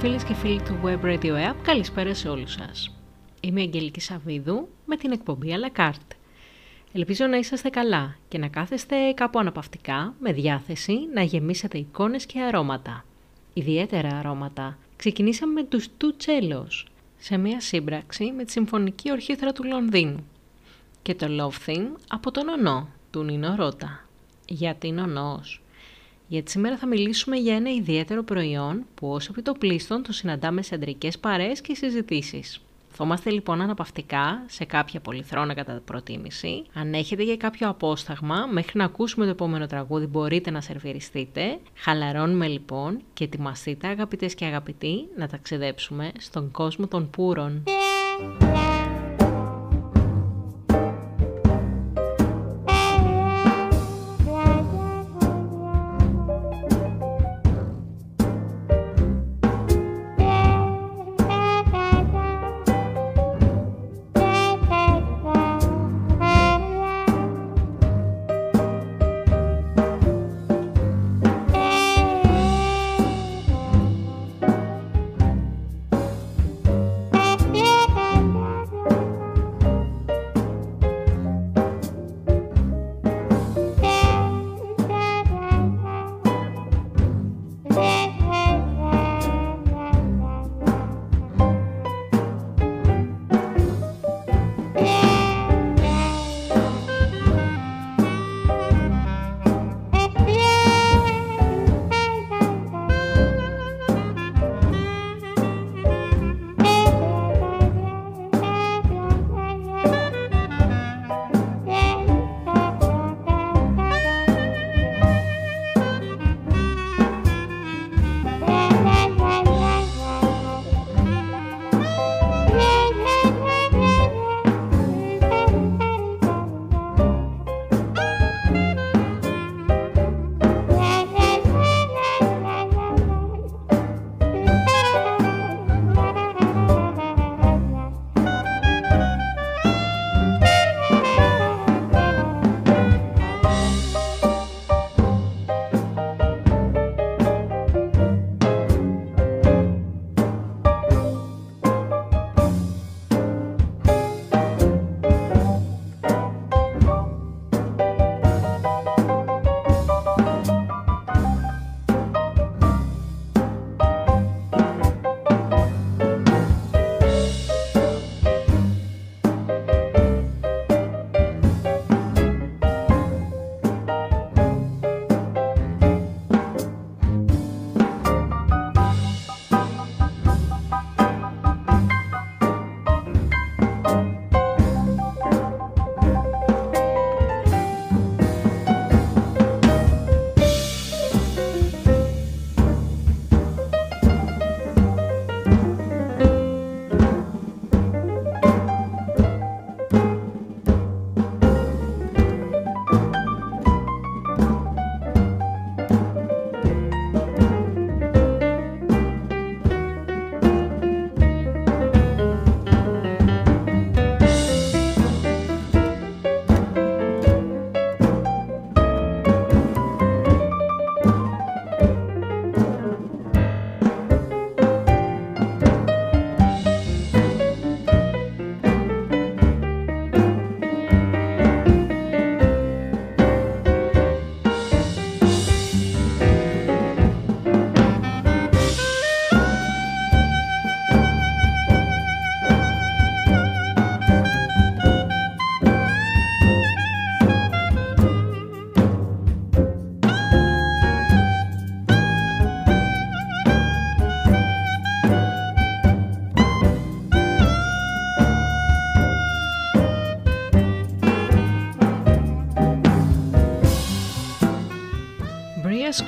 Φίλες και φίλοι του Web Radio App, καλησπέρα σε όλους σας. Είμαι η Αγγελική Σαββίδου με την εκπομπή à la carte. Ελπίζω να είσαστε καλά και να κάθεστε κάπου αναπαυτικά με διάθεση να γεμίσετε εικόνες και αρώματα. Ιδιαίτερα αρώματα. Ξεκινήσαμε με τους του τσέλος σε μια σύμπραξη με τη Συμφωνική Ορχήστρα του Λονδίνου και το Love Theme από τον Ονό του Νίνο Ρώτα. Γιατί Ονός. Γιατί σήμερα θα μιλήσουμε για ένα ιδιαίτερο προϊόν που όσο επιτοπλίστων το συναντάμε σε αντρικές παρέες και συζητήσεις. Θόμαστε λοιπόν αναπαυτικά σε κάποια πολυθρόνα κατά προτίμηση. Αν έχετε για κάποιο απόσταγμα, μέχρι να ακούσουμε το επόμενο τραγούδι μπορείτε να σερβιριστείτε. Χαλαρώνουμε λοιπόν και ετοιμαστείτε αγαπητές και αγαπητοί να ταξιδέψουμε στον κόσμο των πούρων.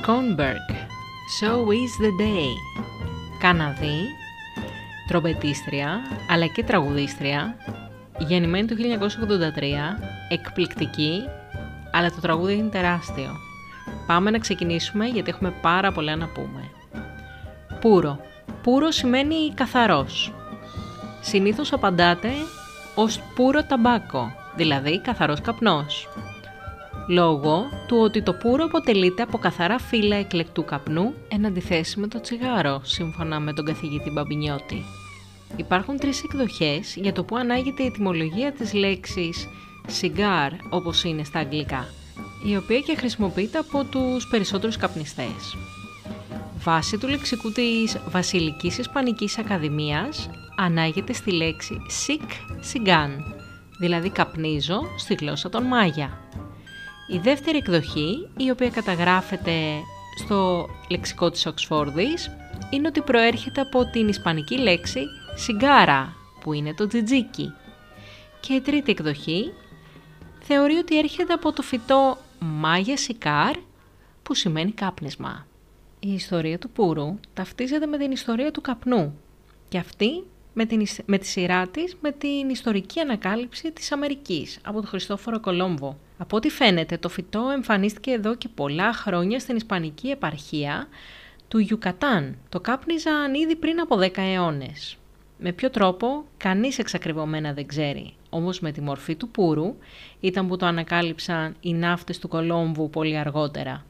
Σκόνμπεργκ So is the day. Καναδή Τρομπετίστρια αλλά και τραγουδίστρια. Γεννημένη το 1983 Εκπληκτική Αλλά το τραγούδι είναι τεράστιο. Πάμε να ξεκινήσουμε γιατί έχουμε πάρα πολλά να πούμε. Πούρο. Πούρο σημαίνει καθαρός. Συνήθως απαντάται ως puro tabaco Δηλαδή καθαρός καπνός λόγω του ότι το πουρο αποτελείται από καθαρά φύλλα εκλεκτού καπνού εν αντιθέσει με το τσιγάρο, σύμφωνα με τον καθηγητή Μπαμπινιώτη. Υπάρχουν τρεις εκδοχές για το που ανάγεται η ετυμολογία της λέξης cigar, όπως είναι στα αγγλικά, η οποία και χρησιμοποιείται από τους περισσότερους καπνιστές. Βάσει του λεξικού της Βασιλικής Ισπανικής Ακαδημίας ανάγεται στη λέξη «sic sigan», δηλαδή καπνίζω στη γλώσσα των Μάγια. Η δεύτερη εκδοχή, η οποία καταγράφεται στο λεξικό της Οξφόρδης, είναι ότι προέρχεται από την ισπανική λέξη «σιγκάρα», που είναι το τζιτζίκι. Και η τρίτη εκδοχή θεωρεί ότι έρχεται από το φυτό «μάγια σικάρ», που σημαίνει κάπνισμα. Η ιστορία του πούρου ταυτίζεται με την ιστορία του καπνού και αυτή με, την, με τη σειρά της με την ιστορική ανακάλυψη της Αμερικής από τον Χριστόφορο Κολόμβο. Από ό,τι φαίνεται το φυτό εμφανίστηκε εδώ και πολλά χρόνια στην Ισπανική επαρχία του Ιουκατάν. Το κάπνιζαν ήδη πριν από 10 αιώνες. Με ποιο τρόπο, κανείς εξακριβωμένα δεν ξέρει. Όμως με τη μορφή του πούρου ήταν που το ανακάλυψαν οι ναύτες του Κολόμβου πολύ αργότερα.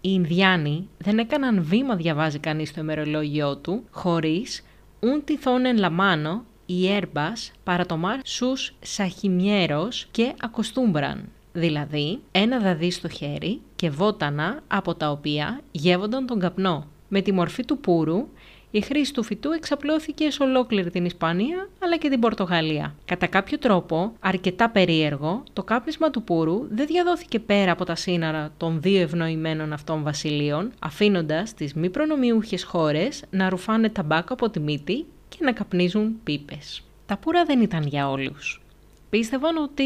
Οι Ινδιάνοι δεν έκαναν βήμα διαβάζει κανείς το ημερολόγιό του, χωρίς un tizón en la mano y hierbas para tomar sus sahimieros και acostumbran, δηλαδή ένα δαδί στο χέρι και βότανα από τα οποία γεύονταν τον καπνό. Με τη μορφή του πούρου η χρήση του φυτού εξαπλώθηκε σε ολόκληρη την Ισπανία αλλά και την Πορτογαλία. Κατά κάποιο τρόπο, αρκετά περίεργο, το κάπνισμα του πούρου δεν διαδόθηκε πέρα από τα σύνορα των δύο ευνοημένων αυτών βασιλείων, αφήνοντας τις μη προνομιούχες χώρες να ρουφάνε ταμπάκο από τη μύτη και να καπνίζουν πίπες. Τα πουρα δεν ήταν για όλους. Πίστευαν ότι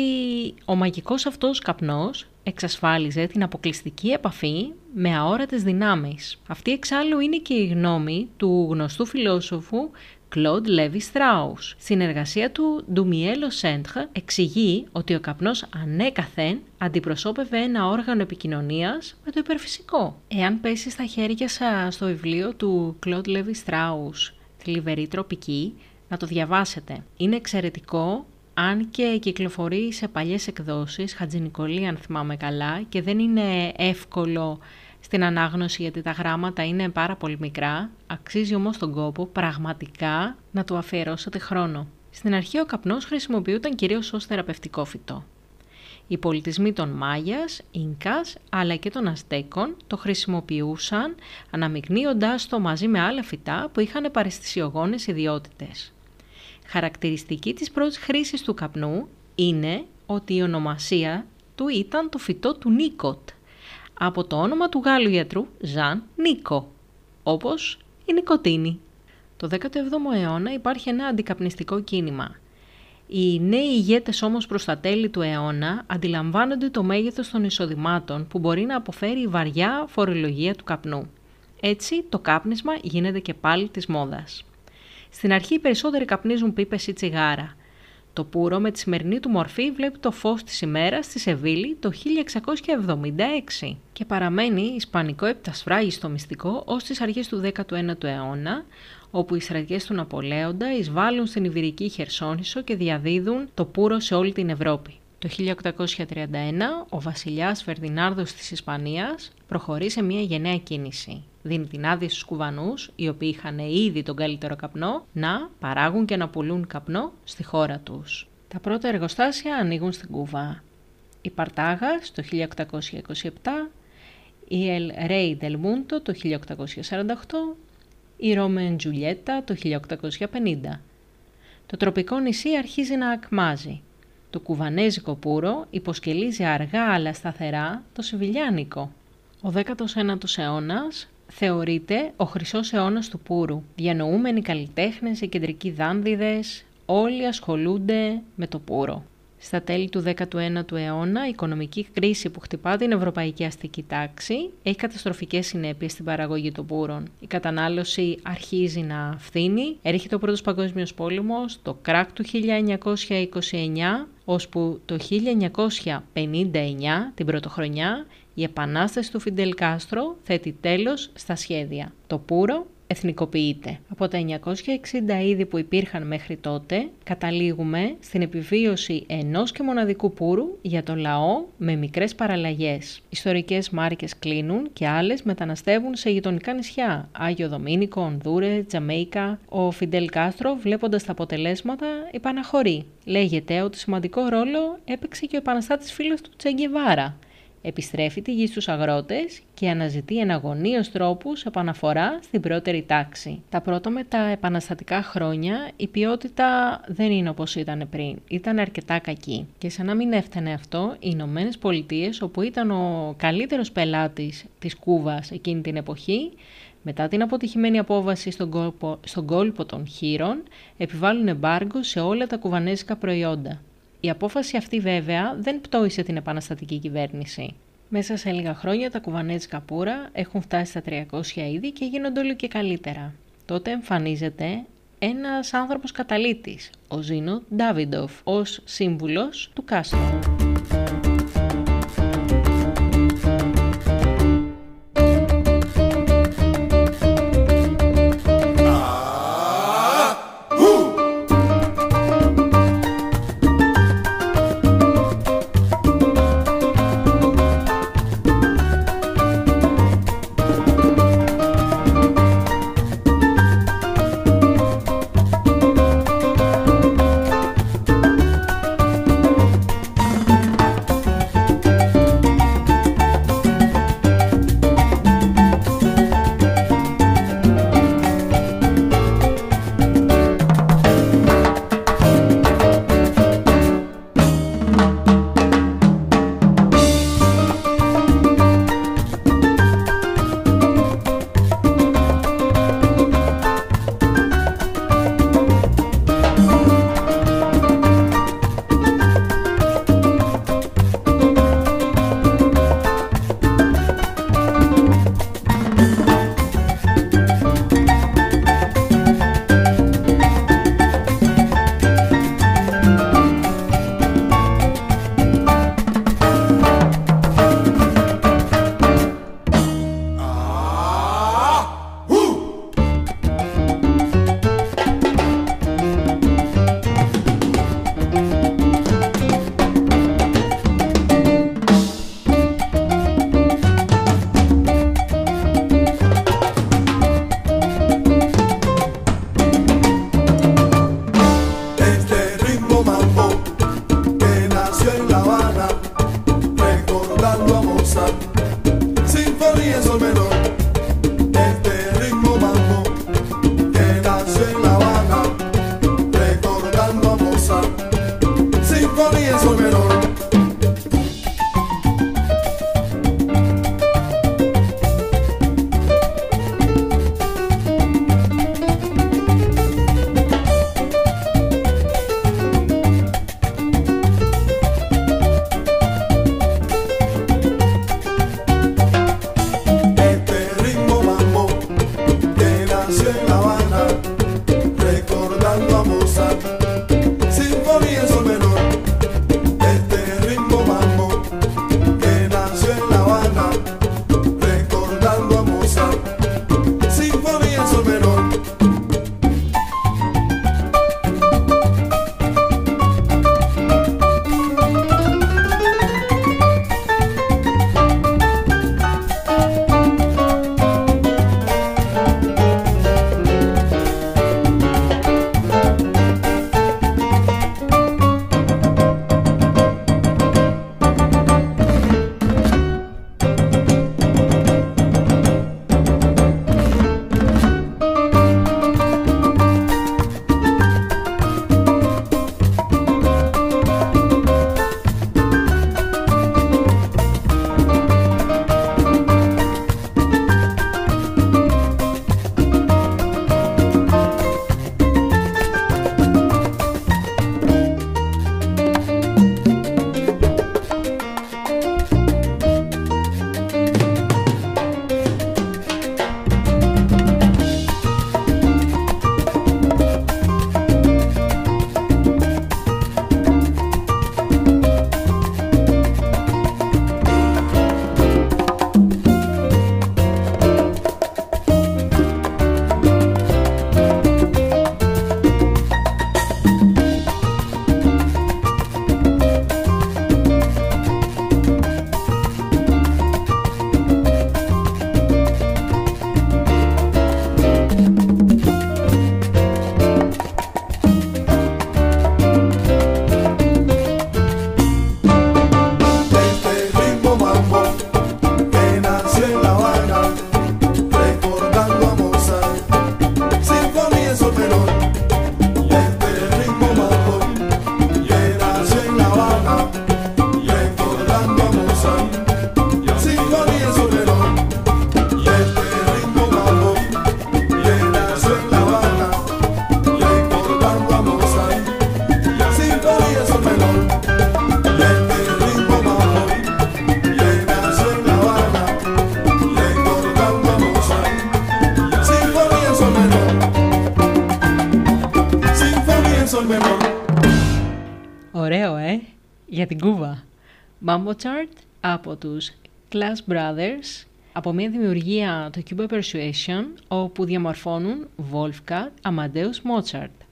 ο μαγικός αυτός καπνός εξασφάλιζε την αποκλειστική επαφή με αόρατες δυνάμεις. Αυτή εξάλλου είναι και η γνώμη του γνωστού φιλόσοφου Claude Levi Strauss. Στην εργασία του Ντουμιέλο Σέντχ εξηγεί ότι ο καπνός ανέκαθεν αντιπροσώπευε ένα όργανο επικοινωνίας με το υπερφυσικό. Εάν πέσεις στα χέρια σας το βιβλίο του Claude Levi Strauss «Θλιβερή τροπική», να το διαβάσετε. Είναι εξαιρετικό αν και κυκλοφορεί σε παλιές εκδόσεις, Χατζηνικολή αν θυμάμαι καλά, και δεν είναι εύκολο στην ανάγνωση γιατί τα γράμματα είναι πάρα πολύ μικρά, αξίζει όμως τον κόπο πραγματικά να του αφιερώσετε χρόνο. Στην αρχή ο καπνός χρησιμοποιούταν κυρίως ως θεραπευτικό φυτό. Οι πολιτισμοί των Μάγιας, Ίνκας αλλά και των Αστέκων το χρησιμοποιούσαν αναμειγνύοντας το μαζί με άλλα φυτά που είχαν παρεστησιογόνες ιδιότητες. Χαρακτηριστική της πρώτης χρήσης του καπνού είναι ότι η ονομασία του ήταν το φυτό του Νίκοτ, από το όνομα του Γάλλου γιατρού Ζαν Νίκο, όπως η νοικοτήνη. Το 17ο αιώνα υπάρχει ένα αντικαπνιστικό κίνημα. Οι νέοι ηγέτες όμως προς τα τέλη του αιώνα αντιλαμβάνονται το μέγεθος των εισοδημάτων που μπορεί να αποφέρει η βαριά φορολογία του καπνού. Έτσι το κάπνισμα γίνεται και πάλι της μόδας. Στην αρχή οι περισσότεροι καπνίζουν πίπες ή τσιγάρα. Το πουρο με τη σημερινή του μορφή βλέπει το φως της ημέρας στη Σεβίλη το 1676 και παραμένει ισπανικό επτασφράγιστο μυστικό ως τις αρχές του 19ου αιώνα, όπου οι στρατιές του Ναπολέοντα εισβάλλουν στην Ιβηρική Χερσόνησο και διαδίδουν το πουρο σε όλη την Ευρώπη. Το 1831 ο βασιλιάς Φερδινάρδος της Ισπανίας προχωρεί σε μια γενναία κίνηση δίνει την άδεια στους κουβανούς, οι οποίοι είχαν ήδη τον καλύτερο καπνό, να παράγουν και να πουλούν καπνό στη χώρα τους. Τα πρώτα εργοστάσια ανοίγουν στην Κούβα. Η Παρτάγα το 1827, η Ελ Ρέι Δελμούντο το 1848, η Ρόμεν Τζουλιέτα το 1850. Το τροπικό νησί αρχίζει να ακμάζει. Το κουβανέζικο πουρο υποσκελίζει αργά αλλά σταθερά το σιβιλιάνικο. Ο 19ος αιώνας θεωρείται ο χρυσός αιώνας του Πούρου. Διανοούμενοι καλλιτέχνες, οι κεντρικοί δάνδιδες, όλοι ασχολούνται με το Πούρο. Στα τέλη του 19ου αιώνα, η οικονομική κρίση που χτυπά την ευρωπαϊκή αστική τάξη έχει καταστροφικές συνέπειες στην παραγωγή των πούρων. Η κατανάλωση αρχίζει να φθήνει, έρχεται ο Πρώτος Παγκόσμιος Πόλεμος, το κράκ του 1929, ώσπου το 1959, την πρωτοχρονιά, η επανάσταση του Φιντελ Κάστρο θέτει τέλος στα σχέδια. Το Πούρο εθνικοποιείται. Από τα 960 είδη που υπήρχαν μέχρι τότε, καταλήγουμε στην επιβίωση ενός και μοναδικού πούρου για το λαό με μικρές παραλλαγές. Ιστορικές μάρκες κλείνουν και άλλες μεταναστεύουν σε γειτονικά νησιά, Άγιο Δομίνικο, Ονδούρα, Τζαμέικα. Ο Φιντελ Κάστρο, βλέποντας τα αποτελέσματα, υπαναχωρεί. Λέγεται ότι σημαντικό ρόλο έπαιξε και ο επαναστάτης φίλος του Τσε Γκεβάρα, επιστρέφει τη γη στους αγρότες και αναζητεί εναγωνίως τρόπους επαναφορά στην πρώτερη τάξη. Τα πρώτα με τα επαναστατικά χρόνια η ποιότητα δεν είναι όπως ήταν πριν, ήταν αρκετά κακή. Και σαν να μην έφτανε αυτό, οι Ηνωμένες Πολιτείες, όπου ήταν ο καλύτερος πελάτης της Κούβας εκείνη την εποχή, μετά την αποτυχημένη απόβαση στον κόλπο, στον κόλπο των χείρων, επιβάλλουν εμπάργκο σε όλα τα κουβανέζικα προϊόντα. Η απόφαση αυτή βέβαια δεν πτώησε την επαναστατική κυβέρνηση. Μέσα σε λίγα χρόνια τα κουβανέζικα πουρα έχουν φτάσει στα 300 είδη και γίνονται όλο και καλύτερα. Τότε εμφανίζεται ένας άνθρωπος καταλήτης, ο Ζήνο Ντάβιντοφ, ως σύμβουλος του Κάστρο. Mambo Chart από τους Class Brothers από μια δημιουργία το Cuba Persuasion όπου διαμορφώνουν Wolfgang Amadeus Mozart.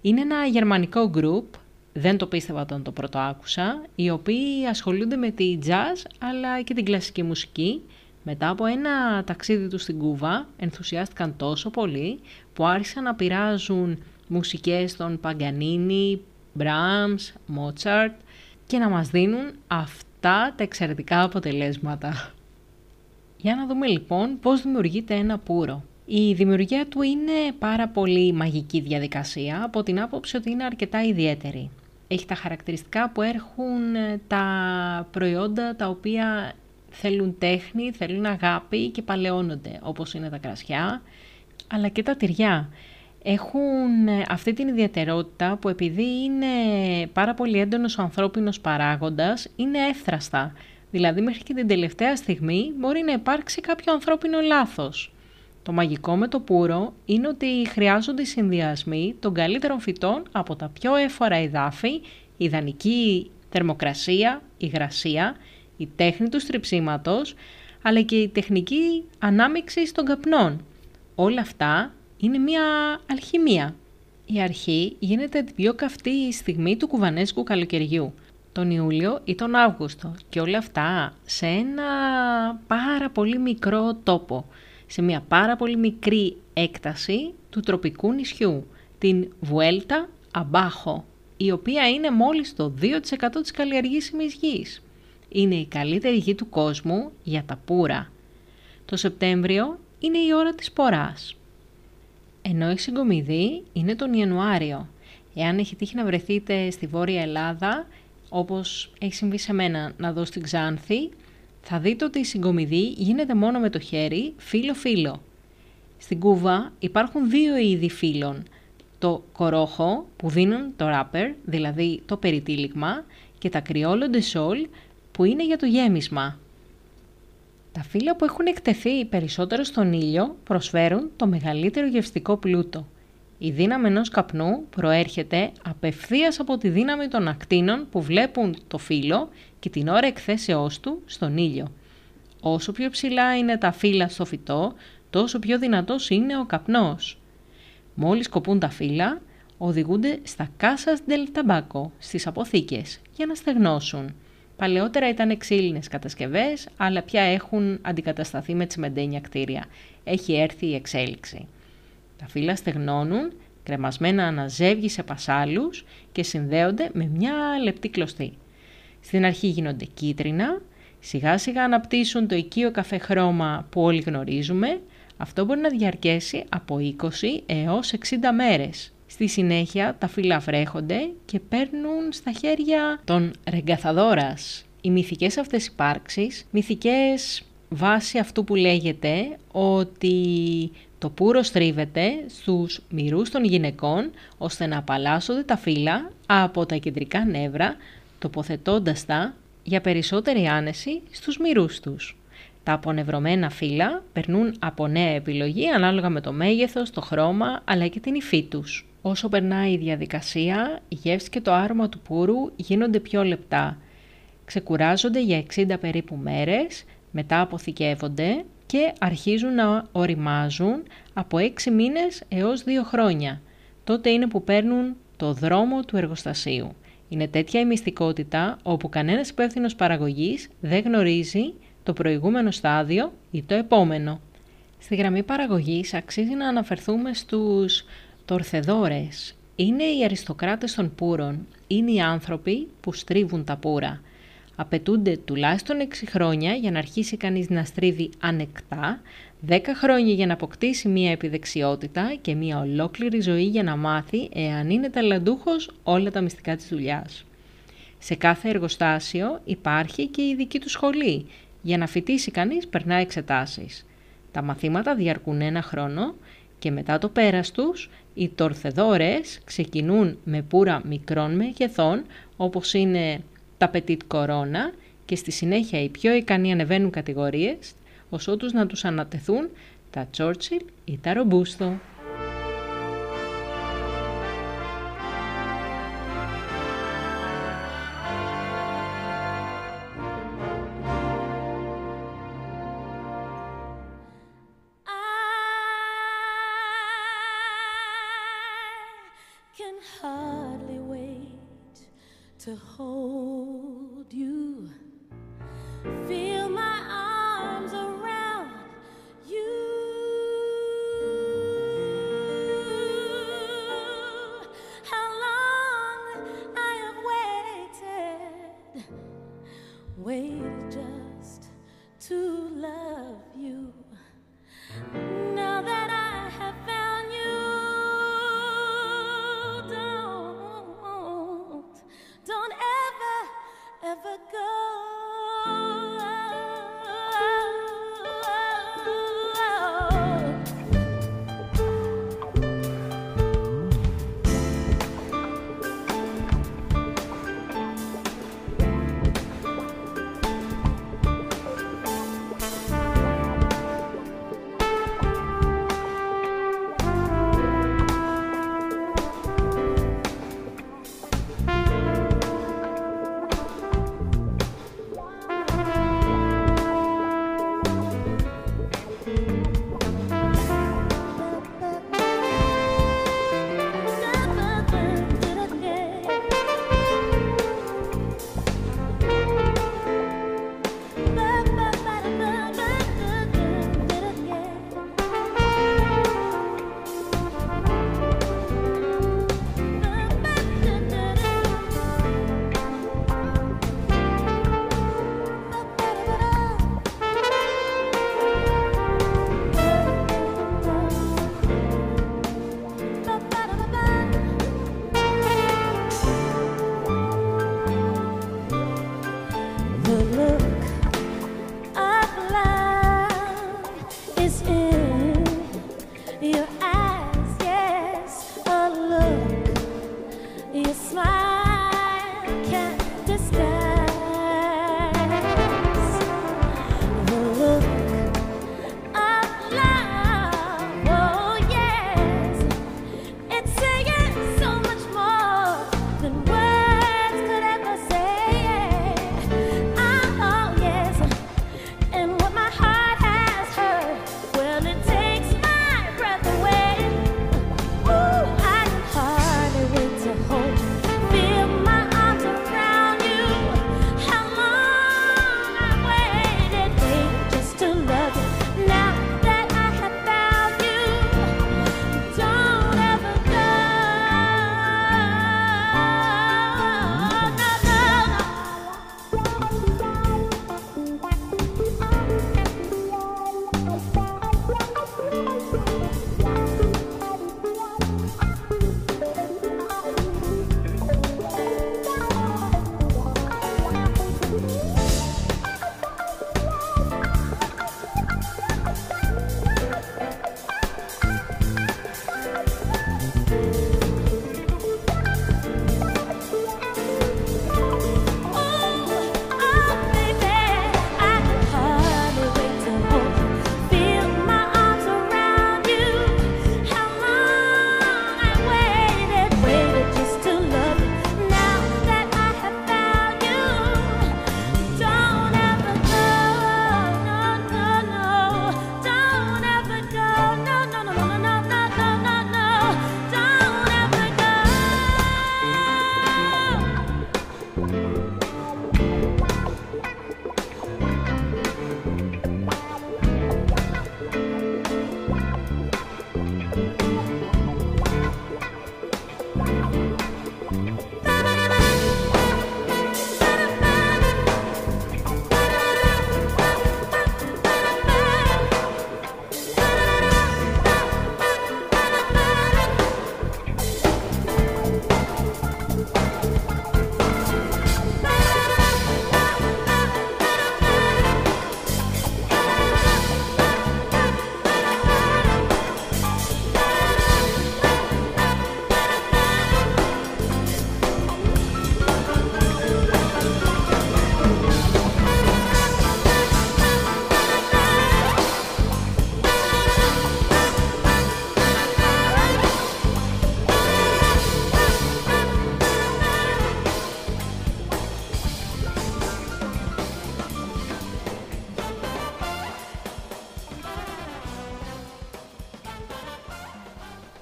Είναι ένα γερμανικό group, δεν το πίστευα όταν το πρώτο άκουσα, οι οποίοι ασχολούνται με τη jazz αλλά και την κλασική μουσική. Μετά από ένα ταξίδι τους στην Κούβα ενθουσιάστηκαν τόσο πολύ που άρχισαν να πειράζουν μουσικές των Παγκανίνη, Brahms, Mozart και να μας δίνουν αυτά τα εξαιρετικά αποτελέσματα. Για να δούμε λοιπόν πώς δημιουργείται ένα πουρο. Η δημιουργία του είναι πάρα πολύ μαγική διαδικασία από την άποψη ότι είναι αρκετά ιδιαίτερη. Έχει τα χαρακτηριστικά που έρχουν ε, τα προϊόντα τα οποία θέλουν τέχνη, θέλουν αγάπη και παλαιώνονται, όπως είναι τα κρασιά, αλλά και τα τυριά. Έχουν ε, αυτή την ιδιαιτερότητα που επειδή είναι πάρα πολύ έντονος ο ανθρώπινος παράγοντας, είναι εύθραστα. Δηλαδή μέχρι και την τελευταία στιγμή μπορεί να υπάρξει κάποιο ανθρώπινο λάθος. Το μαγικό με το πουρο είναι ότι χρειάζονται οι συνδυασμοί των καλύτερων φυτών από τα πιο έφορα εδάφη, ιδανική θερμοκρασία, υγρασία, η τέχνη του στριψίματος, αλλά και η τεχνική ανάμειξη των καπνών. Όλα αυτά είναι μια αλχημία. Η αρχή γίνεται την πιο καυτή στιγμή του κουβανέσκου καλοκαιριού τον Ιούλιο ή τον Αύγουστο και όλα αυτά σε ένα πάρα πολύ μικρό τόπο, σε μια πάρα πολύ μικρή έκταση του τροπικού νησιού, την Βουέλτα Αμπάχο, η οποία είναι μόλις το 2% της καλλιεργήσιμης γης. Είναι η καλύτερη γη του κόσμου για τα πουρα. Το Σεπτέμβριο είναι η ώρα της ποράς. Ενώ η συγκομιδή είναι τον Ιανουάριο. Εάν έχει τύχει να βρεθείτε στη Βόρεια Ελλάδα, όπως έχει συμβεί σε μένα να δω στην Ξάνθη, θα δείτε ότι η συγκομιδή γίνεται μόνο με το χέρι, φύλλο-φύλλο. Στην Κούβα υπάρχουν δύο είδη φύλλων. Το κορόχο που δίνουν το ράπερ, δηλαδή το περιτύλιγμα, και τα κρυόλοντες σόλ που είναι για το γέμισμα. Τα φύλλα που έχουν εκτεθεί περισσότερο στον ήλιο προσφέρουν το μεγαλύτερο γευστικό πλούτο – η δύναμη ενός καπνού προέρχεται απευθείας από τη δύναμη των ακτίνων που βλέπουν το φύλλο και την ώρα εκθέσεώς του στον ήλιο. Όσο πιο ψηλά είναι τα φύλλα στο φυτό, τόσο πιο δυνατός είναι ο καπνός. Μόλις κοπούν τα φύλλα, οδηγούνται στα κάσας del tabaco, στις αποθήκες, για να στεγνώσουν. Παλαιότερα ήταν ξύλινες κατασκευές, αλλά πια έχουν αντικατασταθεί με τσιμεντένια κτίρια. Έχει έρθει η εξέλιξη. Τα φύλλα στεγνώνουν, κρεμασμένα αναζεύγει σε πασάλους και συνδέονται με μια λεπτή κλωστή. Στην αρχή γίνονται κίτρινα, σιγά σιγά αναπτύσσουν το οικείο καφέ χρώμα που όλοι γνωρίζουμε, αυτό μπορεί να διαρκέσει από 20 έως 60 μέρες. Στη συνέχεια τα φύλλα βρέχονται και παίρνουν στα χέρια των ρεγκαθαδόρας. Οι μυθικές αυτές υπάρξεις, μυθικές βάσει αυτού που λέγεται ότι το πουρο στρίβεται στους μυρούς των γυναικών ώστε να απαλλάσσονται τα φύλλα από τα κεντρικά νεύρα τοποθετώντας τα για περισσότερη άνεση στους μυρούς τους. Τα απονευρωμένα φύλλα περνούν από νέα επιλογή ανάλογα με το μέγεθος, το χρώμα αλλά και την υφή τους. Όσο περνάει η διαδικασία, η γεύση και το άρωμα του πούρου γίνονται πιο λεπτά. Ξεκουράζονται για 60 περίπου μέρες, μετά αποθηκεύονται και αρχίζουν να οριμάζουν από 6 μήνες έως 2 χρόνια. Τότε είναι που παίρνουν το δρόμο του εργοστασίου. Είναι τέτοια η μυστικότητα όπου κανένας υπεύθυνος παραγωγής δεν γνωρίζει το προηγούμενο στάδιο ή το επόμενο. Στη γραμμή παραγωγής αξίζει να αναφερθούμε στους τορθεδόρες. Είναι οι αριστοκράτες των πούρων. Είναι οι άνθρωποι που στρίβουν τα πουρα. Απαιτούνται τουλάχιστον 6 χρόνια για να αρχίσει κανείς να στρίβει ανεκτά, 10 χρόνια για να αποκτήσει μία επιδεξιότητα και μία ολόκληρη ζωή για να μάθει εάν είναι ταλαντούχος όλα τα μυστικά της δουλειάς. Σε κάθε εργοστάσιο υπάρχει και η δική του σχολή. Για να φοιτήσει κανείς περνά εξετάσεις. Τα μαθήματα διαρκούν ένα χρόνο και μετά το πέρας τους οι τορθεδόρες ξεκινούν με πουρα μικρών μεγεθών όπως είναι τα Petit Corona και στη συνέχεια οι πιο ικανοί ανεβαίνουν κατηγορίες, όσο τους να τους ανατεθούν τα Churchill ή τα Robusto.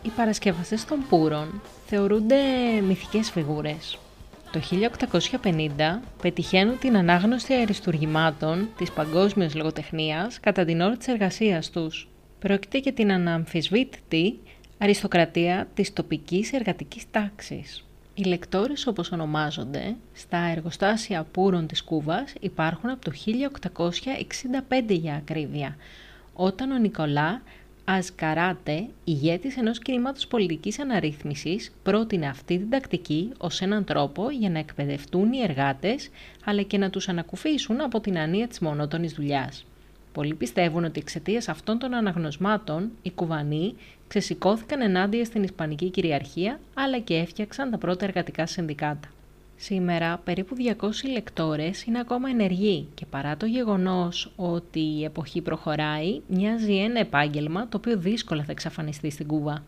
Παρασκευαστές των Πούρων θεωρούνται μυθικές φιγούρες. Το Το 1850 πετυχαίνουν την ανάγνωση αριστουργημάτων της παγκόσμιας λογοτεχνίας κατά την ώρα της εργασίας τους. Πρόκειται για την αναμφισβήτητη αριστοκρατία της τοπικής εργατικής τάξης. Οι λεκτόρες όπως ονομάζονται στα εργοστάσια πούρων της Κούβας υπάρχουν από το 1865 για ακρίβεια, όταν ο Νικολά Αζκαράτε, ηγέτης ενός κινήματος πολιτικής αναρρύθμισης, πρότεινε αυτή την τακτική ως έναν τρόπο για να εκπαιδευτούν οι εργάτες, αλλά και να τους ανακουφίσουν από την ανία της μονότονης δουλειάς. Πολλοί πιστεύουν ότι εξαιτίας αυτών των αναγνωσμάτων οι Κουβανοί ξεσηκώθηκαν ενάντια στην Ισπανική κυριαρχία, αλλά και έφτιαξαν τα πρώτα εργατικά συνδικάτα. Σήμερα περίπου 200 λεκτόρες είναι ακόμα ενεργοί και παρά το γεγονός ότι η εποχή προχωράει, μοιάζει ένα επάγγελμα το οποίο δύσκολα θα εξαφανιστεί στην Κούβα.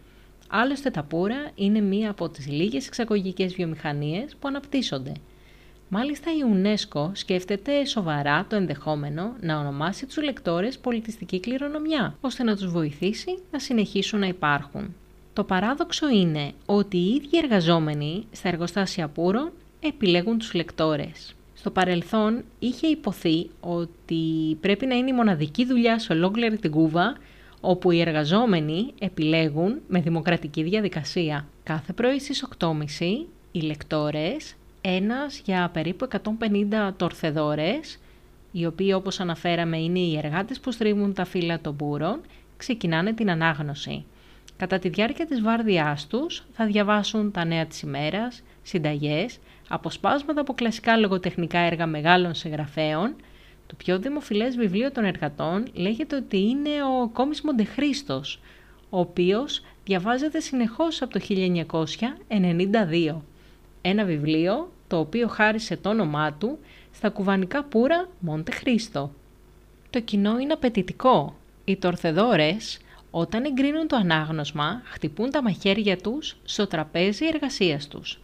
Άλλωστε τα πουρα είναι μία από τις λίγες εξαγωγικές βιομηχανίες που αναπτύσσονται. Μάλιστα η UNESCO σκέφτεται σοβαρά το ενδεχόμενο να ονομάσει τους λεκτόρες πολιτιστική κληρονομιά, ώστε να τους βοηθήσει να συνεχίσουν να υπάρχουν. Το παράδοξο είναι ότι οι ίδιοι εργαζόμενοι στα εργοστάσια πουρων επιλέγουν τους λεκτόρες. Στο παρελθόν είχε υποθεί ότι πρέπει να είναι η μοναδική δουλειά σε ολόκληρη την Κούβα όπου οι εργαζόμενοι επιλέγουν με δημοκρατική διαδικασία. Κάθε πρωί στις 8.30 οι λεκτόρες, ένας για περίπου 150 τορθεδόρες, οι οποίοι όπως αναφέραμε είναι οι εργάτες που στρίβουν τα φύλλα των μπούρων, ξεκινάνε την ανάγνωση. Κατά τη διάρκεια της βάρδιάς τους θα διαβάσουν τα νέα της ημέρας, συνταγές, αποσπάσματα από κλασικά λογοτεχνικά έργα μεγάλων συγγραφέων, το πιο δημοφιλές βιβλίο των εργατών λέγεται ότι είναι ο Κόμις Μοντεχρίστος, ο οποίος διαβάζεται συνεχώς από το 1992. Ένα βιβλίο το οποίο χάρισε το όνομά του στα κουβανικά πουρα Μοντεχρίστο. Το κοινό είναι απαιτητικό. Οι τορθεδόρες όταν εγκρίνουν το ανάγνωσμα χτυπούν τα μαχαίρια τους στο τραπέζι εργασίας τους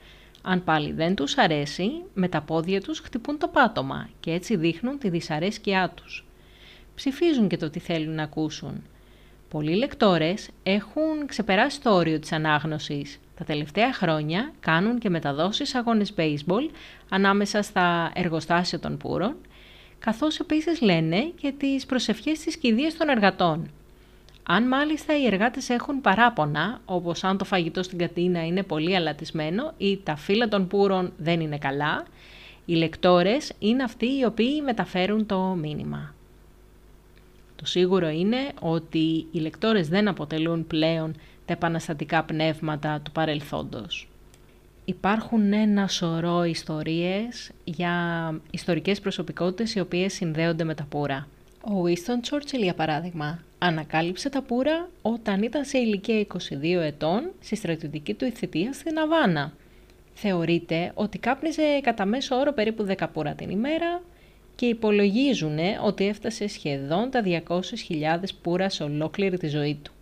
αν πάλι δεν τους αρέσει, με τα πόδια τους χτυπούν το πάτωμα και έτσι δείχνουν τη δυσαρέσκειά τους. Ψηφίζουν και το τι θέλουν να ακούσουν. Πολλοί λεκτόρες έχουν ξεπεράσει το όριο της ανάγνωσης. Τα τελευταία χρόνια κάνουν και μεταδόσεις αγώνες baseball ανάμεσα στα εργοστάσια των πούρων, καθώς επίσης λένε και τις προσευχές της κηδείας των εργατών. Αν μάλιστα οι εργάτες έχουν παράπονα, όπως αν το φαγητό στην κατίνα είναι πολύ αλατισμένο ή τα φύλλα των πούρων δεν είναι καλά, οι λεκτόρες είναι αυτοί οι οποίοι μεταφέρουν το μήνυμα. Το σίγουρο είναι ότι οι λεκτόρες δεν αποτελούν πλέον τα επαναστατικά πνεύματα του παρελθόντος. Υπάρχουν ένα σωρό ιστορίες για ιστορικές προσωπικότητες οι οποίες συνδέονται με τα πουρα. Ο Winston Churchill, για παράδειγμα, Ανακάλυψε τα πουρα όταν ήταν σε ηλικία 22 ετών στη στρατιωτική του θητεία στην Αβάνα. Θεωρείται ότι κάπνιζε κατά μέσο όρο περίπου 10 πουρα την ημέρα και υπολογίζουν ότι έφτασε σχεδόν τα 200.000 πουρα σε ολόκληρη τη ζωή του.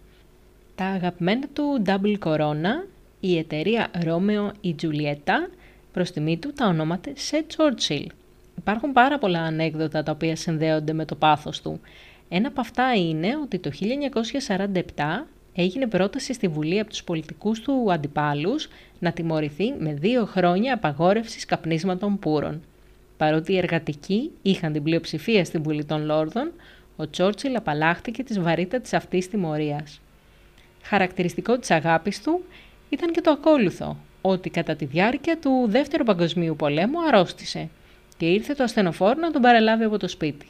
Τα αγαπημένα του Double Corona, η εταιρεία Romeo ή Giulietta, προς τιμή του τα ονόματα σε Churchill. Υπάρχουν πάρα πολλά ανέκδοτα τα οποία συνδέονται με το πάθος του. Ένα από αυτά είναι ότι το 1947 έγινε πρόταση στη Βουλή από τους πολιτικούς του αντιπάλους να τιμωρηθεί με δύο χρόνια απαγόρευσης καπνίσματων πούρων. Παρότι οι εργατικοί είχαν την πλειοψηφία στην Βουλή των Λόρδων, ο Τσόρτσιλ απαλλάχθηκε της βαρύτατης αυτής τιμωρίας. Χαρακτηριστικό της αγάπης του ήταν και το ακόλουθο, ότι κατά τη διάρκεια του Δεύτερου Παγκοσμίου Πολέμου αρρώστησε και ήρθε το ασθενοφόρο να τον παραλάβει από το σπίτι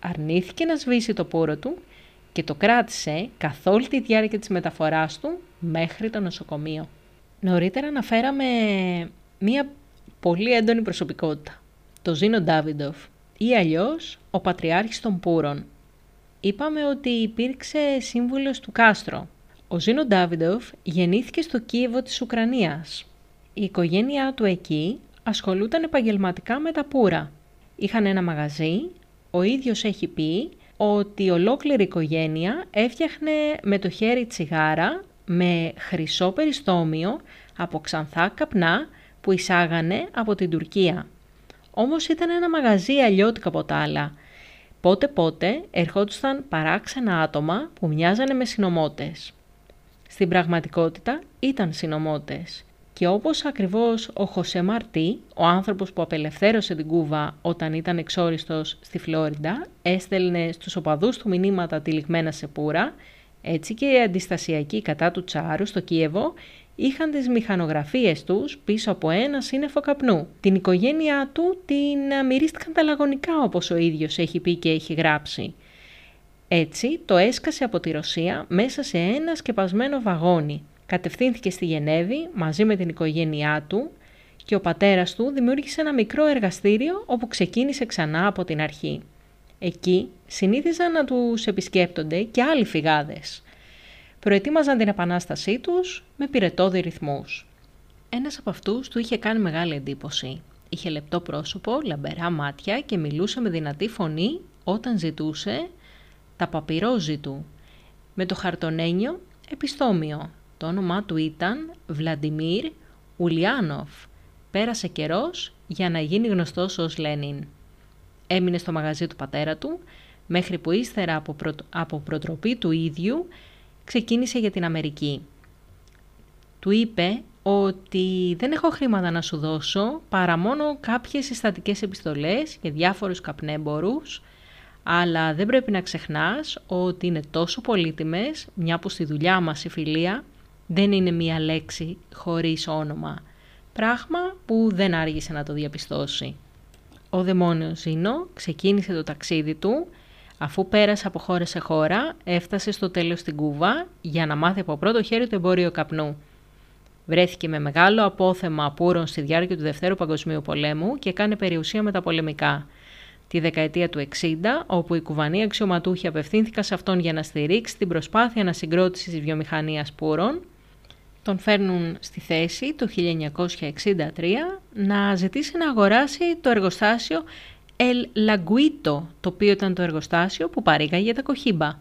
αρνήθηκε να σβήσει το πόρο του και το κράτησε καθ' όλη τη διάρκεια της μεταφοράς του μέχρι το νοσοκομείο. Νωρίτερα αναφέραμε μία πολύ έντονη προσωπικότητα, το Ζήνο Ντάβιντοφ ή αλλιώς ο Πατριάρχης των Πούρων. Είπαμε ότι υπήρξε σύμβουλος του Κάστρο. Ο Ζήνο Ντάβιντοφ γεννήθηκε στο Κίεβο της Ουκρανίας. Η οικογένειά του εκεί ασχολούταν επαγγελματικά με τα πουρα. Είχαν ένα μαγαζί ο ίδιος έχει πει ότι ολόκληρη η οικογένεια έφτιαχνε με το χέρι τσιγάρα με χρυσό περιστόμιο από ξανθά καπνά που εισάγανε από την Τουρκία. Όμως ήταν ένα μαγαζί αλλιώτικα από τα άλλα. Πότε πότε ερχόντουσαν παράξενα άτομα που μοιάζανε με συνομότες. Στην πραγματικότητα ήταν συνομότες Και όπως ακριβώς ο Χωσέ Μαρτί, ο άνθρωπος που απελευθέρωσε την Κούβα όταν ήταν εξόριστος στη Φλόριντα, έστελνε στους οπαδούς του μηνύματα τυλιγμένα σε πουρα, έτσι και οι αντιστασιακοί κατά του Τσάρου στο Κίεβο είχαν τις μηχανογραφίες τους πίσω από ένα σύννεφο καπνού. Την οικογένειά του την μυρίστηκαν τα λαγωνικά όπως ο ίδιος έχει πει και έχει γράψει. Έτσι το έσκασε από τη Ρωσία μέσα σε ένα σκεπασμένο βαγόνι. Κατευθύνθηκε στη Γενέβη μαζί με την οικογένειά του και ο πατέρας του δημιούργησε ένα μικρό εργαστήριο όπου ξεκίνησε ξανά από την αρχή. Εκεί συνήθιζαν να τους επισκέπτονται και άλλοι φυγάδες. Προετοίμαζαν την επανάστασή τους με πυρετόδη ρυθμούς. Ένας από αυτούς του είχε κάνει μεγάλη εντύπωση. Είχε λεπτό πρόσωπο, λαμπερά μάτια και μιλούσε με δυνατή φωνή όταν ζητούσε τα παπυρόζη του. Με το χαρτονένιο επιστόμιο. Το όνομά του ήταν Βλαντιμίρ Ουλιάνοφ. Πέρασε καιρός για να γίνει γνωστός ως Λένιν. Έμεινε στο μαγαζί του πατέρα του, μέχρι που ύστερα από, από προτροπή του ίδιου ξεκίνησε για την Αμερική. Του είπε ότι δεν έχω χρήματα να σου δώσω παρά μόνο κάποιες συστατικές επιστολές και διάφορους καπνέμπορους, αλλά δεν πρέπει να ξεχνάς ότι είναι τόσο πολύτιμες, μια που στη δουλειά μας η φιλία δεν είναι μία λέξη χωρίς όνομα, πράγμα που δεν άργησε να το διαπιστώσει. Ο δαιμόνιος Ζήνο ξεκίνησε το ταξίδι του, αφού πέρασε από χώρα σε χώρα, έφτασε στο τέλος στην Κούβα για να μάθει από πρώτο χέρι το εμπόριο καπνού. Βρέθηκε με μεγάλο απόθεμα απούρων στη διάρκεια του Δευτέρου Παγκοσμίου Πολέμου και έκανε περιουσία με τα πολεμικά. Τη δεκαετία του 60, όπου οι κουβανοί αξιωματούχοι απευθύνθηκαν σε αυτόν για να στηρίξει την προσπάθεια ανασυγκρότησης της βιομηχανίας πούρων, τον φέρνουν στη θέση το 1963 να ζητήσει να αγοράσει το εργοστάσιο El Laguito, το οποίο ήταν το εργοστάσιο που παρήγαγε για τα κοχύμπα.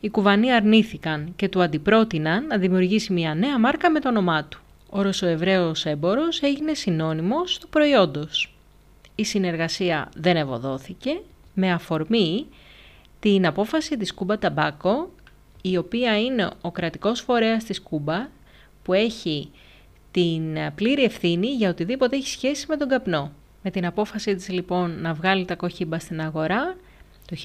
Οι κουβανοί αρνήθηκαν και του αντιπρότειναν να δημιουργήσει μια νέα μάρκα με το όνομά του. Ο Ρωσοεβραίος έμπορος έγινε συνώνυμος του προϊόντος. Η συνεργασία δεν ευωδόθηκε με αφορμή την απόφαση της Κούμπα Ταμπάκο, η οποία είναι ο κρατικός φορέας της Κούμπα που έχει την πλήρη ευθύνη για οτιδήποτε έχει σχέση με τον καπνό. Με την απόφαση της λοιπόν να βγάλει τα κοχύμπα στην αγορά, το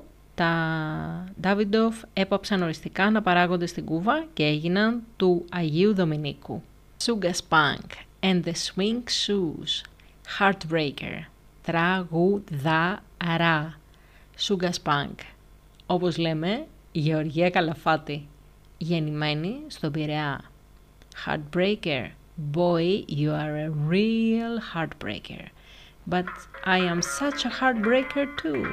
1988 τα Davidoff έπαψαν οριστικά να παράγονται στην Κούβα και έγιναν του Αγίου Δομινίκου. Suga Spunk and the Swing Shoes. Heartbreaker. Τραγουδαρά Suga Spunk Όπως λέμε, Γεωργία Καλαφάτη γεννημένη στον Πειραιά. Heartbreaker. Boy, you are a real heartbreaker. But I am such a heartbreaker too.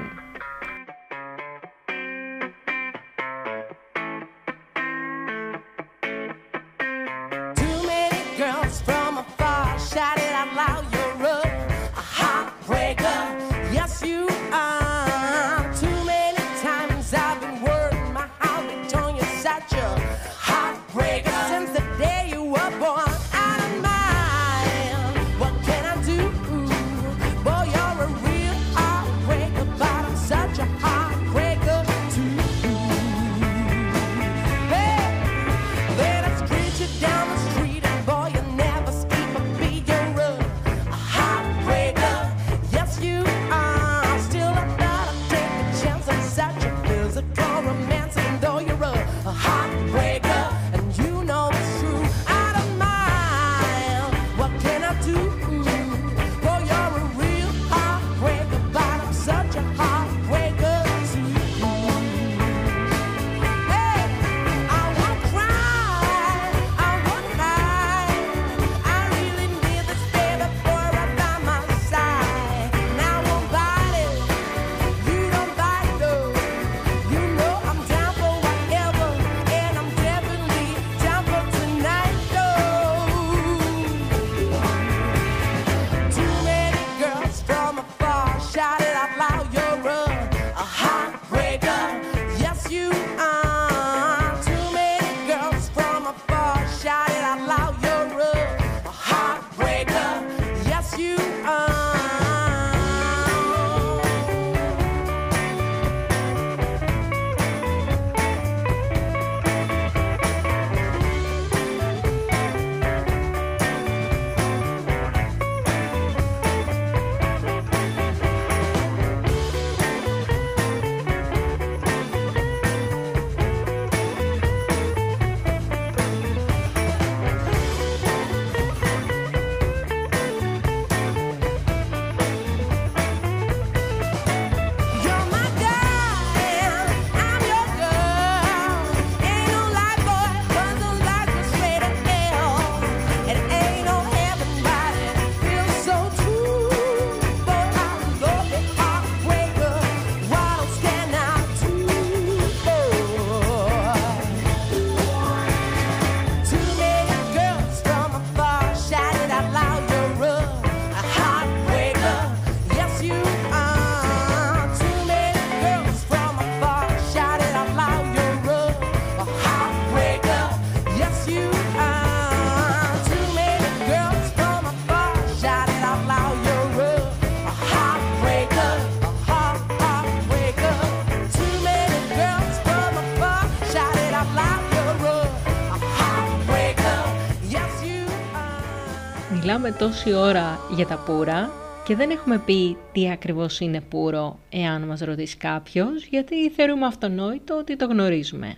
Μιλάμε τόση ώρα για τα πουρα και δεν έχουμε πει τι ακριβώς είναι πουρο εάν μας ρωτήσει κάποιος, γιατί θεωρούμε αυτονόητο ότι το γνωρίζουμε.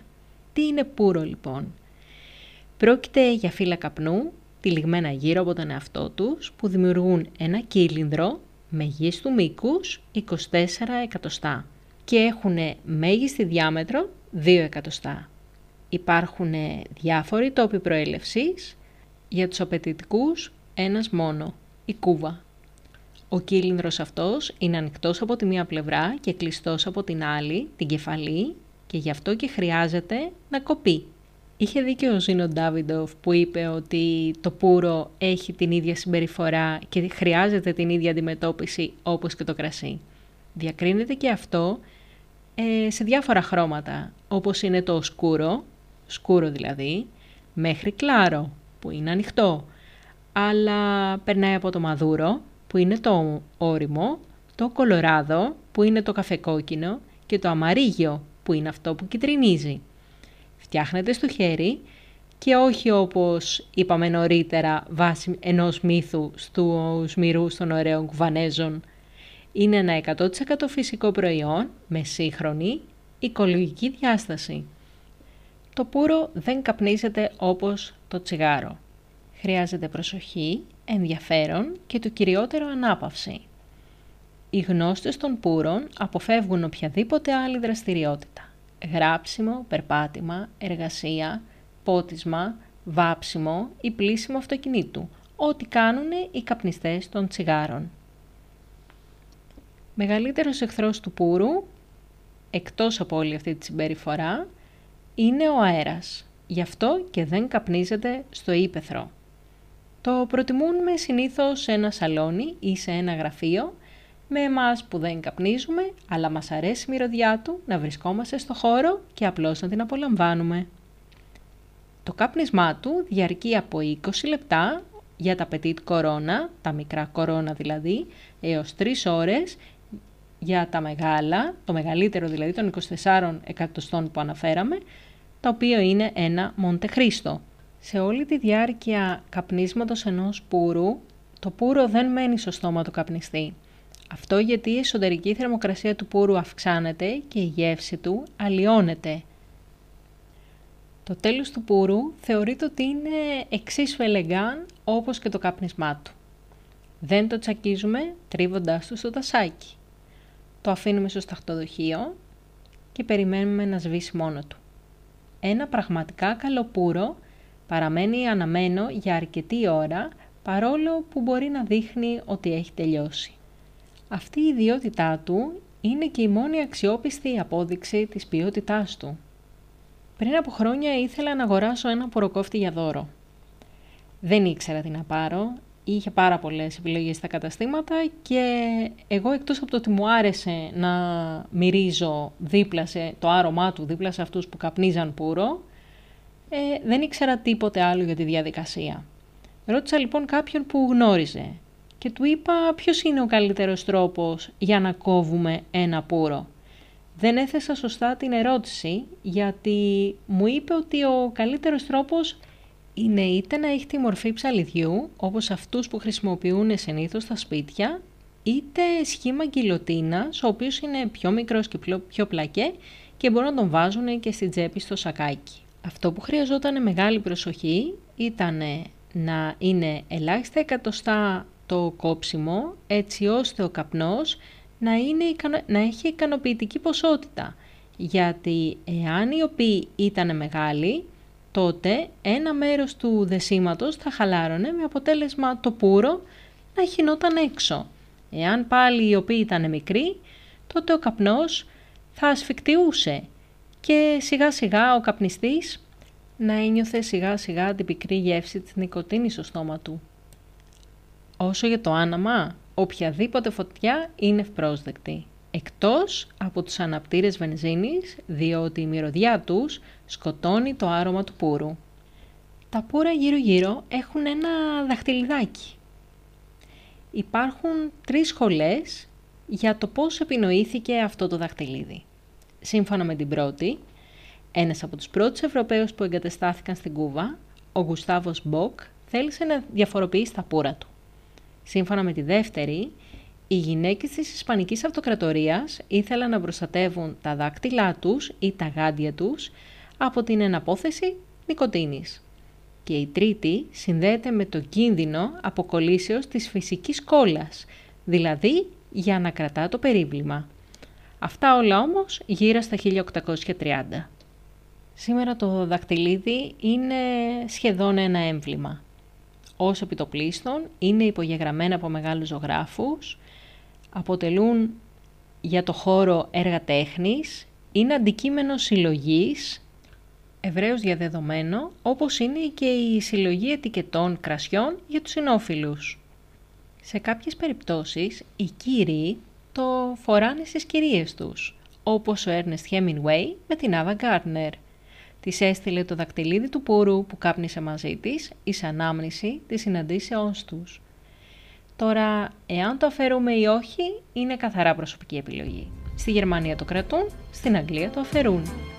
Τι είναι πουρο λοιπόν; Πρόκειται για φύλλα καπνού, τυλιγμένα γύρω από τον εαυτό τους, που δημιουργούν ένα κύλινδρο μεγίστου μήκους 24 εκατοστά και έχουν μέγιστη διάμετρο 2 εκατοστά. Υπάρχουν διάφοροι τόποι προέλευσης, για τους απαιτητικούς ένας μόνο, η κούβα. Ο κύλινδρος αυτός είναι ανοιχτός από τη μία πλευρά και κλειστός από την άλλη, την κεφαλή, και γι' αυτό και χρειάζεται να κοπεί. Είχε δίκιο ο Ζήνο Ντάβιντοφ που είπε ότι το πουρο έχει την ίδια συμπεριφορά και χρειάζεται την ίδια αντιμετώπιση όπως και το κρασί. Διακρίνεται και αυτό ε, σε διάφορα χρώματα, όπως είναι το σκούρο, σκούρο δηλαδή, μέχρι κλάρο, που είναι ανοιχτό, αλλά περνάει από το μαδούρο, που είναι το όριμο, το κολοράδο, που είναι το καφεκόκκινο, και το αμαρίγιο, που είναι αυτό που κυτρινίζει. Φτιάχνεται στο χέρι και όχι όπως είπαμε νωρίτερα βάσει ενός μύθου στους μυρούς των ωραίων κουβανέζων. Είναι ένα 100% φυσικό προϊόν με σύγχρονη οικολογική διάσταση. Το πουρο δεν καπνίζεται όπως το τσιγάρο. Χρειάζεται προσοχή, ενδιαφέρον και το κυριότερο ανάπαυση. Οι γνώστες των πούρων αποφεύγουν οποιαδήποτε άλλη δραστηριότητα. Γράψιμο, περπάτημα, εργασία, πότισμα, βάψιμο ή πλήσιμο αυτοκινήτου. Ό,τι κάνουν οι καπνιστές των τσιγάρων. Μεγαλύτερος εχθρός του πούρου, εκτός από όλη αυτή τη συμπεριφορά, είναι ο αέρας. Γι' αυτό και δεν καπνίζεται στο ύπεθρο. Το προτιμούμε συνήθως σε ένα σαλόνι ή σε ένα γραφείο με εμάς που δεν καπνίζουμε, αλλά μας αρέσει η μυρωδιά του να βρισκόμαστε στο χώρο και απλώς να την απολαμβάνουμε. Το κάπνισμά του διαρκεί από 20 λεπτά για τα petit κορώνα, τα μικρά κορώνα δηλαδή, έως 3 ώρες για τα μεγάλα, το μεγαλύτερο δηλαδή των 24 εκατοστών που αναφέραμε, το οποίο είναι ένα Μοντεχρίστο. Σε όλη τη διάρκεια καπνίσματος ενός πούρου, το πούρο δεν μένει στο στόμα του καπνιστή. Αυτό γιατί η εσωτερική θερμοκρασία του πούρου αυξάνεται και η γεύση του αλλοιώνεται. Το τέλος του πούρου θεωρείται ότι είναι εξίσου ελεγκάν όπως και το καπνισμά του. Δεν το τσακίζουμε τρίβοντάς του στο τασάκι. Το αφήνουμε στο σταχτοδοχείο και περιμένουμε να σβήσει μόνο του. Ένα πραγματικά καλό πουρο παραμένει αναμένο για αρκετή ώρα παρόλο που μπορεί να δείχνει ότι έχει τελειώσει. Αυτή η ιδιότητά του είναι και η μόνη αξιόπιστη απόδειξη της ποιότητάς του. Πριν από χρόνια ήθελα να αγοράσω ένα ποροκόφτη για δώρο. Δεν ήξερα τι να πάρω, είχε πάρα πολλές επιλογές στα καταστήματα και εγώ εκτός από το ότι μου άρεσε να μυρίζω δίπλα σε το άρωμά του, δίπλα σε αυτούς που καπνίζαν πουρο, ε, δεν ήξερα τίποτε άλλο για τη διαδικασία. Ρώτησα λοιπόν κάποιον που γνώριζε και του είπα ποιος είναι ο καλύτερος τρόπος για να κόβουμε ένα πουρο; Δεν έθεσα σωστά την ερώτηση γιατί μου είπε ότι ο καλύτερος τρόπος είναι είτε να έχει τη μορφή ψαλιδιού όπως αυτούς που χρησιμοποιούν συνήθως στα σπίτια είτε σχήμα γκυλοτίνας ο οποίος είναι πιο μικρός και πιο πλακέ και μπορούν να τον βάζουν και στην τσέπη στο σακάκι. Αυτό που χρειαζόταν μεγάλη προσοχή ήταν να είναι ελάχιστα εκατοστά το κόψιμο έτσι ώστε ο καπνός να, είναι, να έχει ικανοποιητική ποσότητα. Γιατί εάν οι οποίοι ήταν μεγάλοι, τότε ένα μέρος του δεσίματος θα χαλάρωνε με αποτέλεσμα το πουρο να χυνόταν έξω. Εάν πάλι οι οποίοι ήταν μικροί, τότε ο καπνός θα ασφικτιούσε και σιγά σιγά ο καπνιστής να ένιωθε σιγά σιγά την πικρή γεύση της νοικοτήνης στο στόμα του. Όσο για το άναμα, οποιαδήποτε φωτιά είναι ευπρόσδεκτη, εκτός από τους αναπτήρες βενζίνης, διότι η μυρωδιά τους σκοτώνει το άρωμα του πούρου. Τα πουρα γύρω γύρω έχουν ένα δαχτυλιδάκι. Υπάρχουν τρεις σχολές για το πώς επινοήθηκε αυτό το δαχτυλίδι. Σύμφωνα με την πρώτη, ένας από τους πρώτους Ευρωπαίους που εγκατεστάθηκαν στην Κούβα, ο Γουστάβος Μποκ, θέλησε να διαφοροποιήσει τα πουρα του. Σύμφωνα με τη δεύτερη, οι γυναίκες της Ισπανικής Αυτοκρατορίας ήθελαν να προστατεύουν τα δάκτυλά τους ή τα γάντια τους από την εναπόθεση νοικοτήνης. Και η τρίτη συνδέεται με το κίνδυνο αποκολλήσεως της φυσικής κόλλας, δηλαδή για να κρατά το περίβλημα. Αυτά όλα όμως γύρω στα 1830. Σήμερα το δακτυλίδι είναι σχεδόν ένα έμβλημα. Ως επιτοπλίστων είναι υπογεγραμμένα από μεγάλους ζωγράφους, αποτελούν για το χώρο έργα τέχνης, είναι αντικείμενο συλλογής, ευρέως διαδεδομένο, όπως είναι και η συλλογή ετικετών κρασιών για τους συνόφιλους. Σε κάποιες περιπτώσεις, οι κύριοι το φοράνε στις κυρίες τους, όπως ο Ernest Hemingway με την Ava Gardner. Της έστειλε το δακτυλίδι του πούρου που κάπνισε μαζί της, εις ανάμνηση της συναντήσεώς τους. Τώρα, εάν το αφαιρούμε ή όχι, είναι καθαρά προσωπική επιλογή. Στη Γερμανία το κρατούν, στην Αγγλία το αφαιρούν.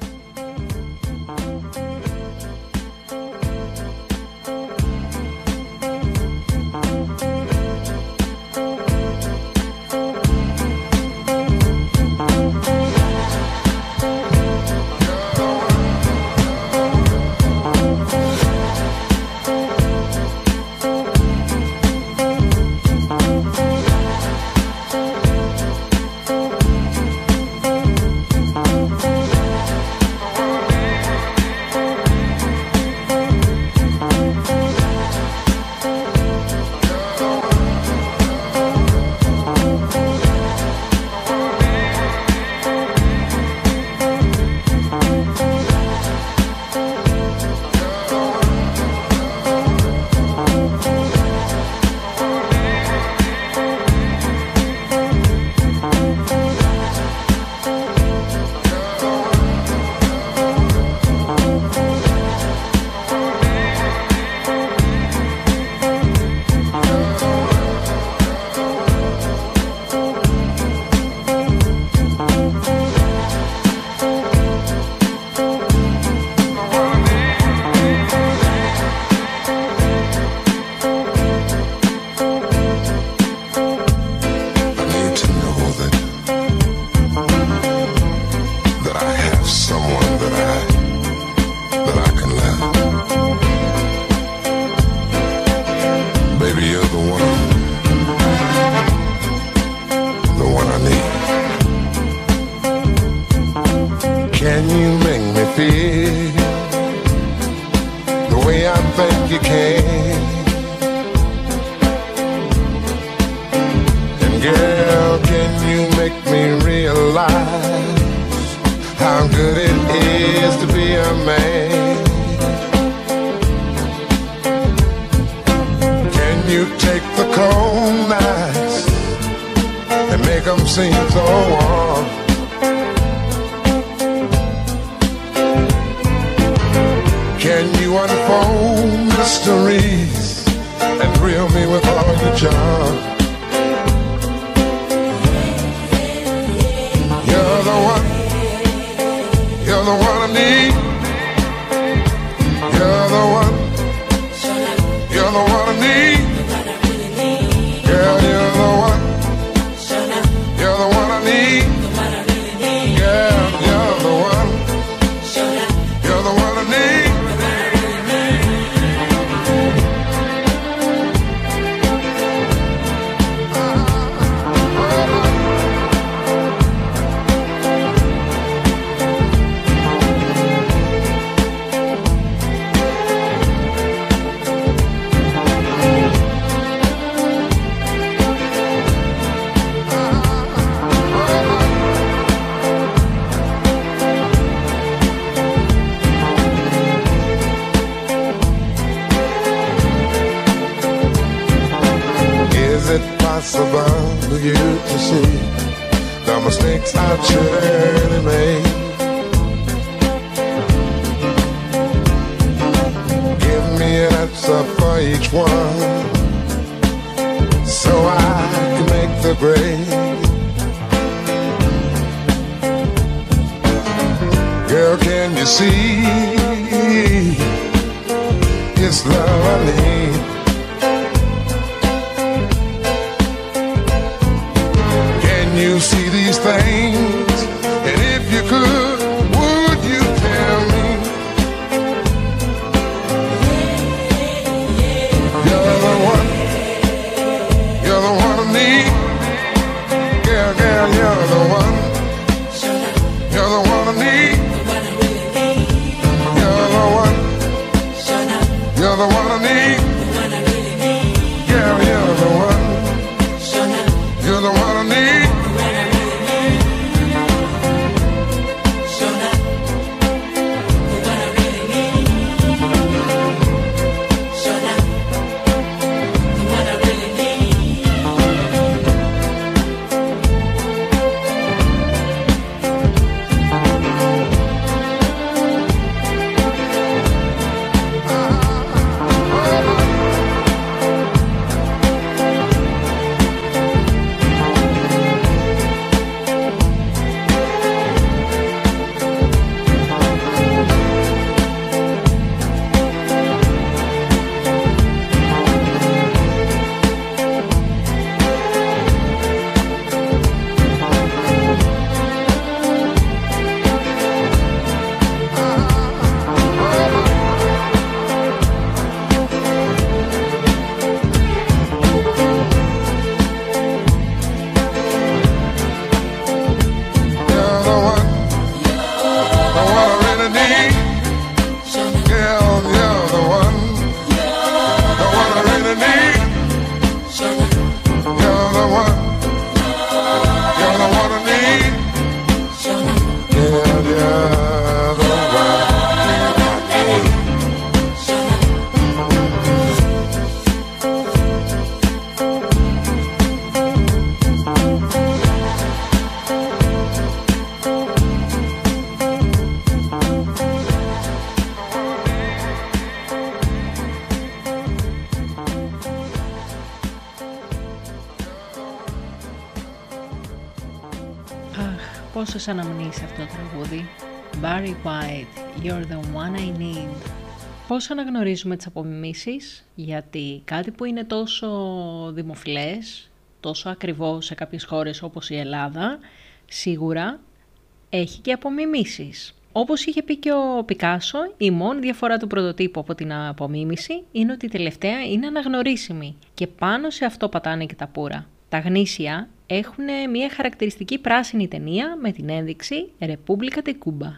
Αχ, πόσες αναμνήσεις αυτό το τραγούδι. Barry White, You're the one I need. Πώς αναγνωρίζουμε τις απομιμήσεις, γιατί κάτι που είναι τόσο δημοφιλές, τόσο ακριβό σε κάποιες χώρες όπως η Ελλάδα, σίγουρα έχει και απομιμήσεις. Όπως είχε πει και ο Πικάσο, η μόνη διαφορά του πρωτοτύπου από την απομίμηση είναι ότι η τελευταία είναι αναγνωρίσιμη και πάνω σε αυτό πατάνε και τα πουρα. Τα γνήσια έχουν μια χαρακτηριστική πράσινη ταινία με την ένδειξη «República de Cuba»,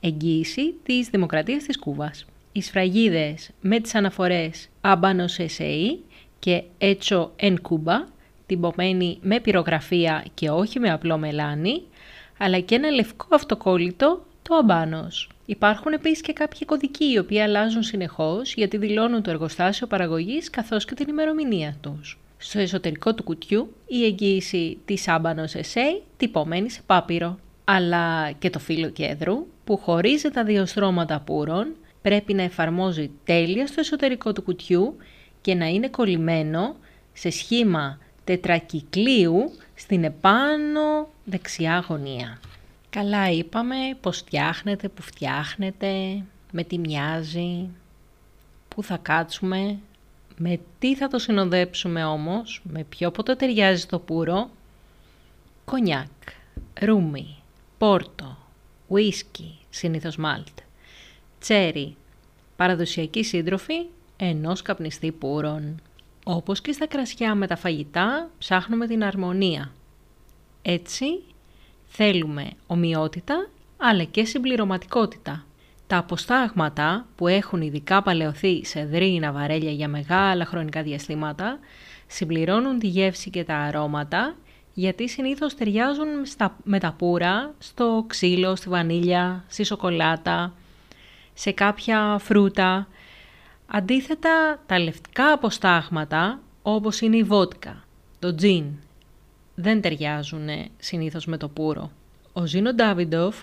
εγγύηση της Δημοκρατίας της Κούβας. Οι σφραγίδες με τις αναφορές «Abanos S.A.» και «Hecho en Cuba», τυπωμένη με πυρογραφία και όχι με απλό μελάνι, αλλά και ένα λευκό αυτοκόλλητο, το αμπάνος. Υπάρχουν επίσης και κάποιοι κωδικοί οι οποίοι αλλάζουν συνεχώς γιατί δηλώνουν το εργοστάσιο παραγωγής καθώς και την ημερομηνία τους. Στο εσωτερικό του κουτιού η εγγύηση της άμπανος SA τυπωμένη σε πάπυρο. Αλλά και το φύλλο κέδρου που χωρίζει τα δύο στρώματα πούρων πρέπει να εφαρμόζει τέλεια στο εσωτερικό του κουτιού και να είναι κολλημένο σε σχήμα τετρακυκλίου στην επάνω δεξιά γωνία. Καλά είπαμε πως φτιάχνεται, που φτιάχνεται, με τι μοιάζει, πού θα κάτσουμε, με τι θα το συνοδέψουμε όμως, με ποιο ποτό ταιριάζει στο πουρο; Κονιάκ, ρούμι, πόρτο, ουίσκι, συνήθως μάλτ, τσέρι, παραδοσιακή σύντροφη ενός καπνιστή πούρων. Όπως και στα κρασιά με τα φαγητά, ψάχνουμε την αρμονία. Έτσι, θέλουμε ομοιότητα, αλλά και συμπληρωματικότητα. Τα αποστάγματα που έχουν ειδικά παλαιωθεί σε δρύινα βαρέλια για μεγάλα χρονικά διαστήματα, συμπληρώνουν τη γεύση και τα αρώματα, γιατί συνήθως ταιριάζουν στα, με τα πουρα, στο ξύλο, στη βανίλια, στη σοκολάτα, σε κάποια φρούτα. Αντίθετα, τα λευκά αποστάγματα, όπως είναι η βότκα, το τζιν, δεν ταιριάζουν συνήθως με το πουρο. Ο Ζήνο Ντάβιντοφ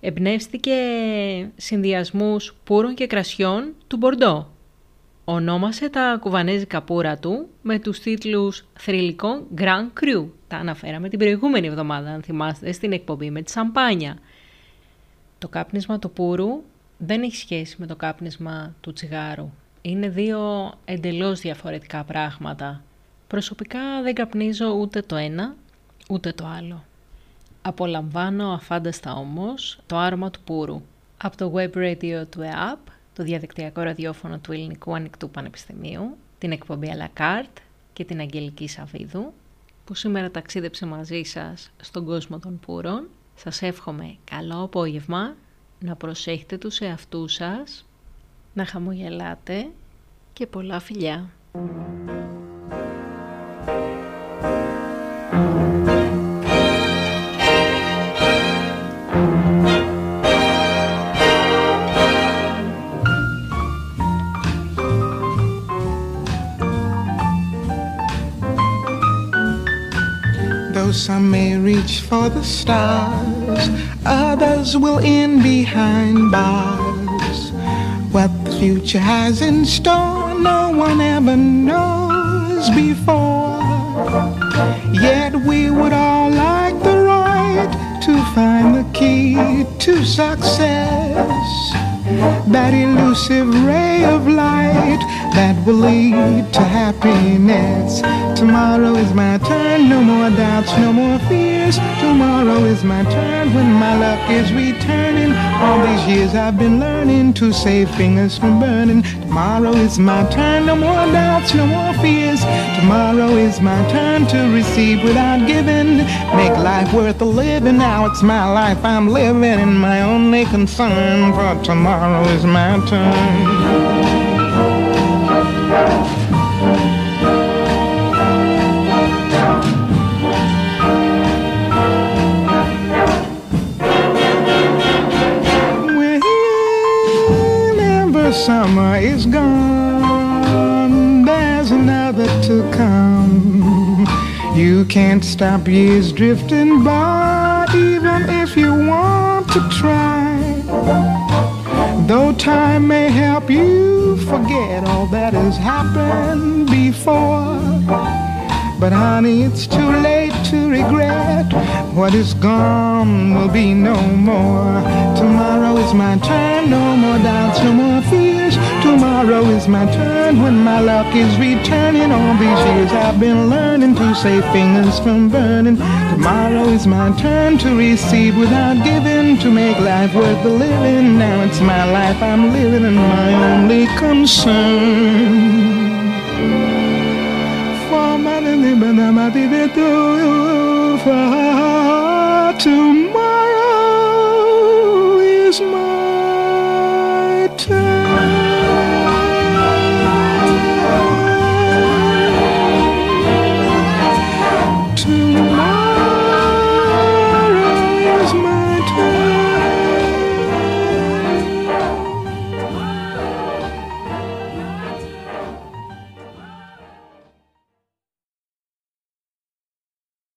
εμπνεύστηκε συνδυασμούς πούρων και κρασιών του Μπορντό. Ονόμασε τα κουβανέζικα πουρα του με τους τίτλους θρηλυκών Grand Cru. Τα αναφέραμε την προηγούμενη εβδομάδα, αν θυμάστε, στην εκπομπή με τη σαμπάνια. Το κάπνισμα του πούρου δεν έχει σχέση με το κάπνισμα του τσιγάρου. Είναι δύο εντελώς διαφορετικά πράγματα. Προσωπικά δεν καπνίζω ούτε το ένα, ούτε το άλλο. Απολαμβάνω αφάνταστα όμως το άρωμα του πούρου. Από το Web Radio του ΕΑΠ, το διαδικτυακό ραδιόφωνο του Ελληνικού Ανοιχτού Πανεπιστημίου, την εκπομπή à la carte και την Αγγελική Σαβίδου, που σήμερα ταξίδεψε μαζί σας στον κόσμο των πούρων. Σας εύχομαι καλό απόγευμα, να προσέχετε τους εαυτούς σας, να χαμογελάτε και πολλά φιλιά. Though some may reach for the stars, others will end behind bars. What the future has in store, no one ever knows before. Yet we would all like the right to find the key to success. That elusive ray of light that will lead to happiness. Tomorrow is my turn, no more doubts, no more fears. Tomorrow is my turn when my luck is returning. All these years I've been learning to save fingers from burning. Tomorrow is my turn, no more doubts, no more fears. Tomorrow is my turn to receive without giving. Make life worth a living. Now it's my life I'm living, and my only concern for tomorrow is my turn. Summer is gone, there's another to come. You can't stop years drifting by, even if you want to try. Though time may help you forget all that has happened before. But honey, it's too late to regret. What is gone will be no more. Tomorrow is my turn, no more doubts, no more fears. Tomorrow is my turn when my luck is returning. All these years I've been learning to save fingers from burning. Tomorrow is my turn to receive without giving, to make life worth the living. Now it's my life I'm living and my only concern. Tomorrow is my